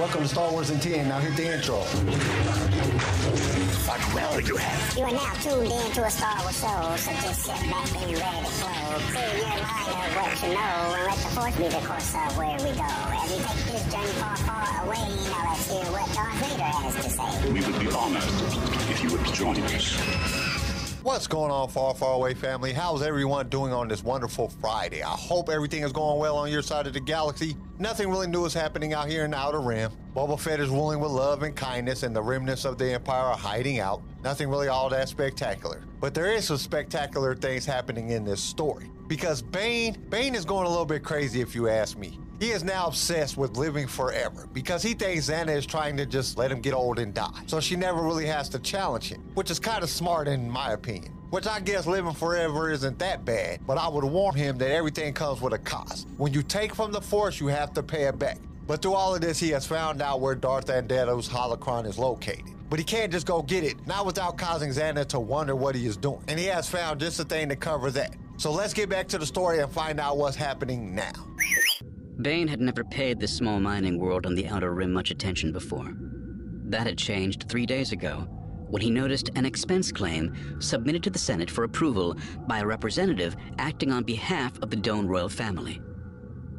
Welcome to Star Wars in 10. Now hit the intro. What will you have? You are now tuned in to a Star Wars show, so just sit back and ready to flow. Clear your mind of what you know, and let the force be the course of where we go. As we take this journey far, far away, now let's hear what Darth Vader has to say. We would be honored if you would join us. What's going on, Far Far Away family? How's everyone doing on this wonderful Friday? I hope everything is going well on your side of the galaxy. Nothing really new is happening out here in the Outer Rim. Boba Fett is ruling with love and kindness, and the remnants of the Empire are hiding out. Nothing really all that spectacular. But there is some spectacular things happening in this story. Because Bane, Bane is going a little bit crazy if you ask me. He is now obsessed with living forever because he thinks Zannah is trying to just let him get old and die. So she never really has to challenge him, which is kind of smart in my opinion. Which I guess living forever isn't that bad, but I would warn him that everything comes with a cost. When you take from the Force, you have to pay it back. But through all of this, he has found out where Darth Andeddu's holocron is located. But he can't just go get it, not without causing Zannah to wonder what he is doing. And he has found just a thing to cover that. So let's get back to the story and find out what's happening now. Bane had never paid this small mining world on the Outer Rim much attention before. That had changed three days ago when he noticed an expense claim submitted to the Senate for approval by a representative acting on behalf of the Doan royal family.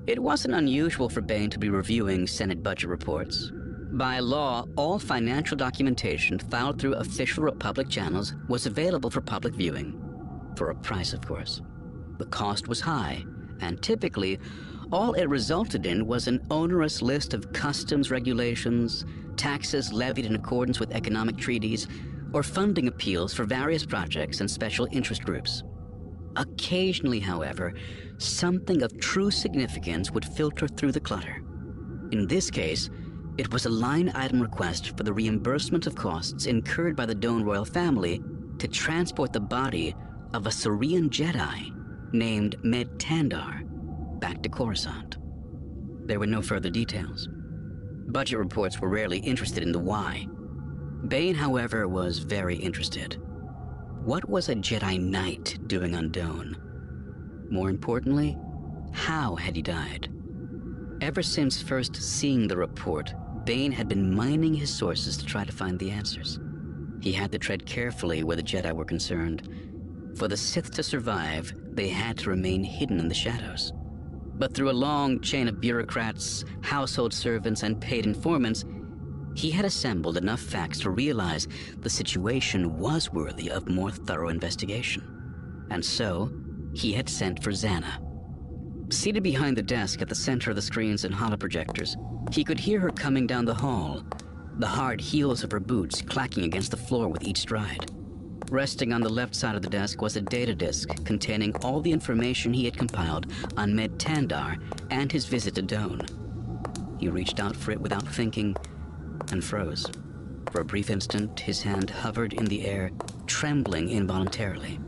It wasn't unusual for Bane to be reviewing Senate budget reports. By law, all financial documentation filed through official public channels was available for public viewing. For a price, of course. The cost was high, and typically, all it resulted in was an onerous list of customs regulations, taxes levied in accordance with economic treaties, or funding appeals for various projects and special interest groups. Occasionally, however, something of true significance would filter through the clutter. In this case, it was a line item request for the reimbursement of costs incurred by the Doan royal family to transport the body of a Cerean Jedi named Medd Tandar back to Coruscant. There were no further details. Budget reports were rarely interested in the why. Bane, however, was very interested. What was a Jedi Knight doing on Doan? More importantly, how had he died? Ever since first seeing the report, Bane had been mining his sources to try to find the answers. He had to tread carefully where the Jedi were concerned. For the Sith to survive, they had to remain hidden in the shadows. But through a long chain of bureaucrats, household servants, and paid informants, he had assembled enough facts to realize the situation was worthy of more thorough investigation. And so, he had sent for Zannah. Seated behind the desk at the center of the screens and holoprojectors, he could hear her coming down the hall, the hard heels of her boots clacking against the floor with each stride. Resting on the left side of the desk was a data disk containing all the information he had compiled on Medd Tandar and his visit to Doan. He reached out for it without thinking and froze. For a brief instant, his hand hovered in the air, trembling involuntarily.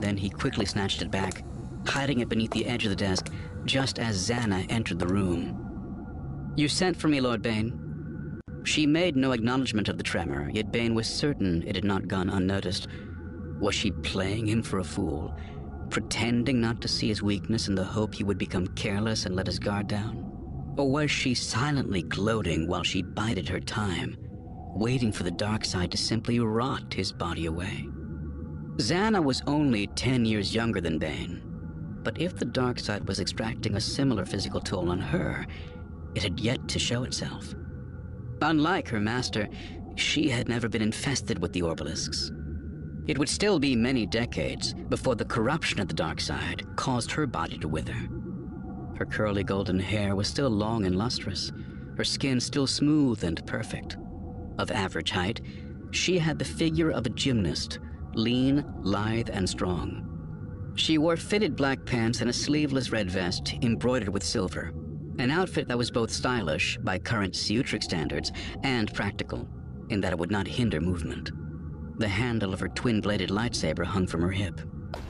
Then he quickly snatched it back, hiding it beneath the edge of the desk just as Zannah entered the room. You sent for me, Lord Bane, she made no acknowledgement of the tremor, yet Bane was certain it had not gone unnoticed. Was she playing him for a fool, pretending not to see his weakness in the hope he would become careless and let his guard down? Or was she silently gloating while she bided her time, waiting for the dark side to simply rot his body away? Zannah was only ten years younger than Bane, but if the dark side was extracting a similar physical toll on her, it had yet to show itself. Unlike her master, she had never been infested with the Orbalisks. It would still be many decades before the corruption of the dark side caused her body to wither. Her curly golden hair was still long and lustrous, her skin still smooth and perfect. Of average height, she had the figure of a gymnast, lean, lithe, and strong. She wore fitted black pants and a sleeveless red vest embroidered with silver, an outfit that was both stylish by current Ciutric standards and practical, in that it would not hinder movement. The handle of her twin bladed lightsaber hung from her hip.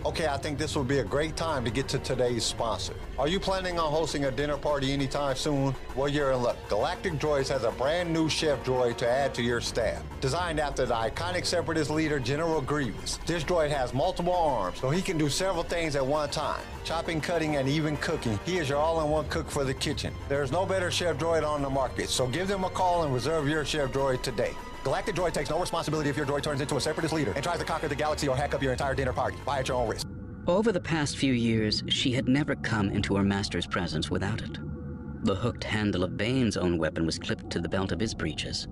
Okay, I think this would be a great time to get to today's sponsor. Are you planning on hosting a dinner party anytime soon? Well, you're in luck. Galactic Droids has a brand new chef droid to add to your staff. Designed after the iconic separatist leader General Grievous, this droid has multiple arms, so he can do several things at one time chopping, cutting, and even cooking. He is your all in one cook for the kitchen. There's no better chef droid on the market, so give them a call and reserve your chef droid today. Galactic Droid takes no responsibility if your droid turns into a separatist leader and tries to conquer the galaxy or hack up your entire dinner party. Buy at your own risk. Over the past few years, she had never come into her master's presence without it. The hooked handle of Bane's own weapon was clipped to the belt of his breeches.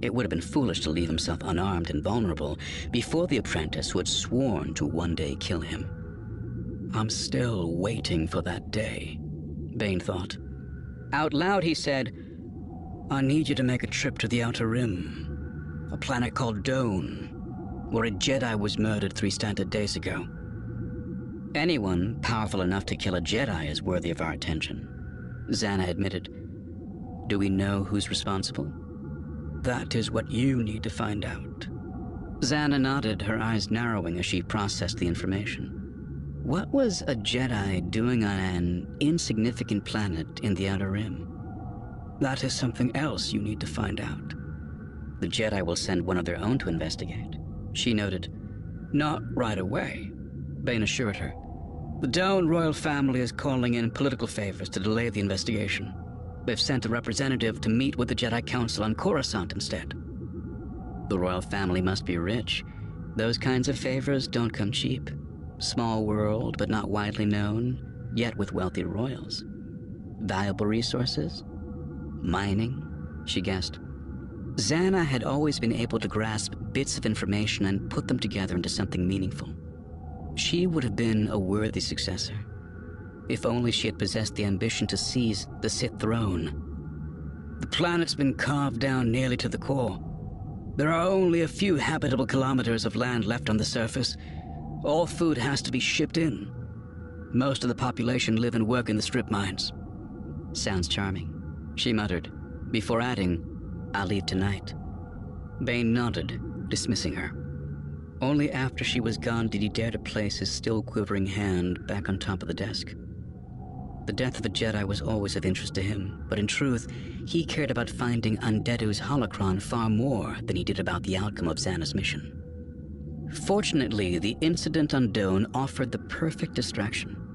It would have been foolish to leave himself unarmed and vulnerable before the apprentice who had sworn to one day kill him. I'm still waiting for that day, Bane thought. Out loud, he said, I need you to make a trip to the Outer Rim a planet called Doan, where a Jedi was murdered three standard days ago. Anyone powerful enough to kill a Jedi is worthy of our attention, Zannah admitted. Do we know who's responsible? That is what you need to find out. Zannah nodded, her eyes narrowing as she processed the information. What was a Jedi doing on an insignificant planet in the Outer Rim? That is something else you need to find out. The Jedi will send one of their own to investigate. She noted. Not right away, Bane assured her. The Doan royal family is calling in political favors to delay the investigation. They've sent a representative to meet with the Jedi Council on Coruscant instead. The royal family must be rich. Those kinds of favors don't come cheap. Small world, but not widely known, yet with wealthy royals. Valuable resources? Mining? She guessed. Zannah had always been able to grasp bits of information and put them together into something meaningful. She would have been a worthy successor, if only she had possessed the ambition to seize the Sith throne. The planet's been carved down nearly to the core. There are only a few habitable kilometers of land left on the surface. All food has to be shipped in. Most of the population live and work in the strip mines. Sounds charming, she muttered, before adding, I'll leave tonight. Bane nodded, dismissing her. Only after she was gone did he dare to place his still quivering hand back on top of the desk. The death of a Jedi was always of interest to him, but in truth, he cared about finding Andeddu's holocron far more than he did about the outcome of Zannah's mission. Fortunately, the incident on Doan offered the perfect distraction.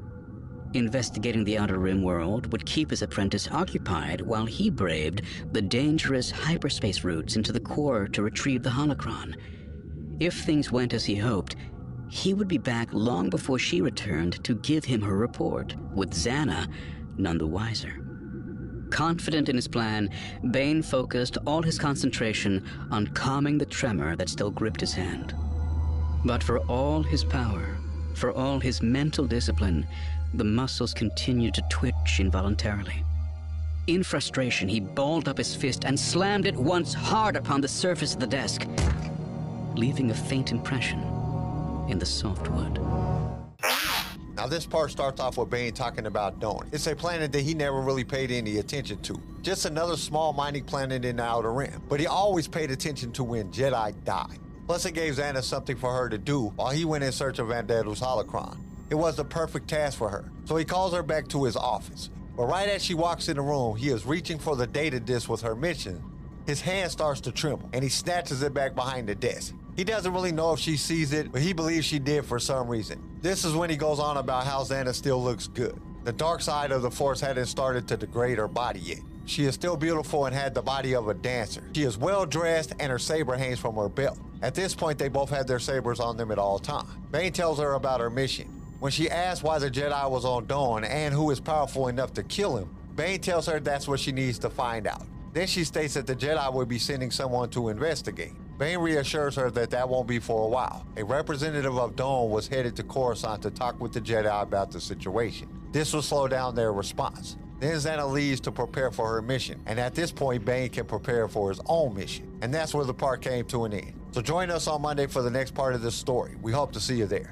Investigating the Outer Rim world would keep his apprentice occupied while he braved the dangerous hyperspace routes into the core to retrieve the holocron. If things went as he hoped, he would be back long before she returned to give him her report, with Zannah none the wiser. Confident in his plan, Bane focused all his concentration on calming the tremor that still gripped his hand. But for all his power, for all his mental discipline, the muscles continued to twitch involuntarily. In frustration, he balled up his fist and slammed it once hard upon the surface of the desk, leaving a faint impression in the soft wood. Now, this part starts off with Bane talking about Doan. It's a planet that he never really paid any attention to. Just another small mining planet in the Outer Rim. But he always paid attention to when Jedi died. Plus, it gave Zannah something for her to do while he went in search of Andeddu's holocron. It was the perfect task for her, so he calls her back to his office. But right as she walks in the room, he is reaching for the data disk with her mission. His hand starts to tremble, and he snatches it back behind the desk. He doesn't really know if she sees it, but he believes she did for some reason. This is when he goes on about how Zannah still looks good. The dark side of the Force hadn't started to degrade her body yet. She is still beautiful and had the body of a dancer. She is well dressed and her saber hangs from her belt. At this point, they both had their sabers on them at all times. Bane tells her about her mission. When she asks why the Jedi was on Doan and who is powerful enough to kill him, Bane tells her that's what she needs to find out. Then she states that the Jedi will be sending someone to investigate. Bane reassures her that that won't be for a while. A representative of Doan was headed to Coruscant to talk with the Jedi about the situation. This will slow down their response. Then Zannah leaves to prepare for her mission, and at this point, Bane can prepare for his own mission. And that's where the part came to an end. So join us on Monday for the next part of this story. We hope to see you there.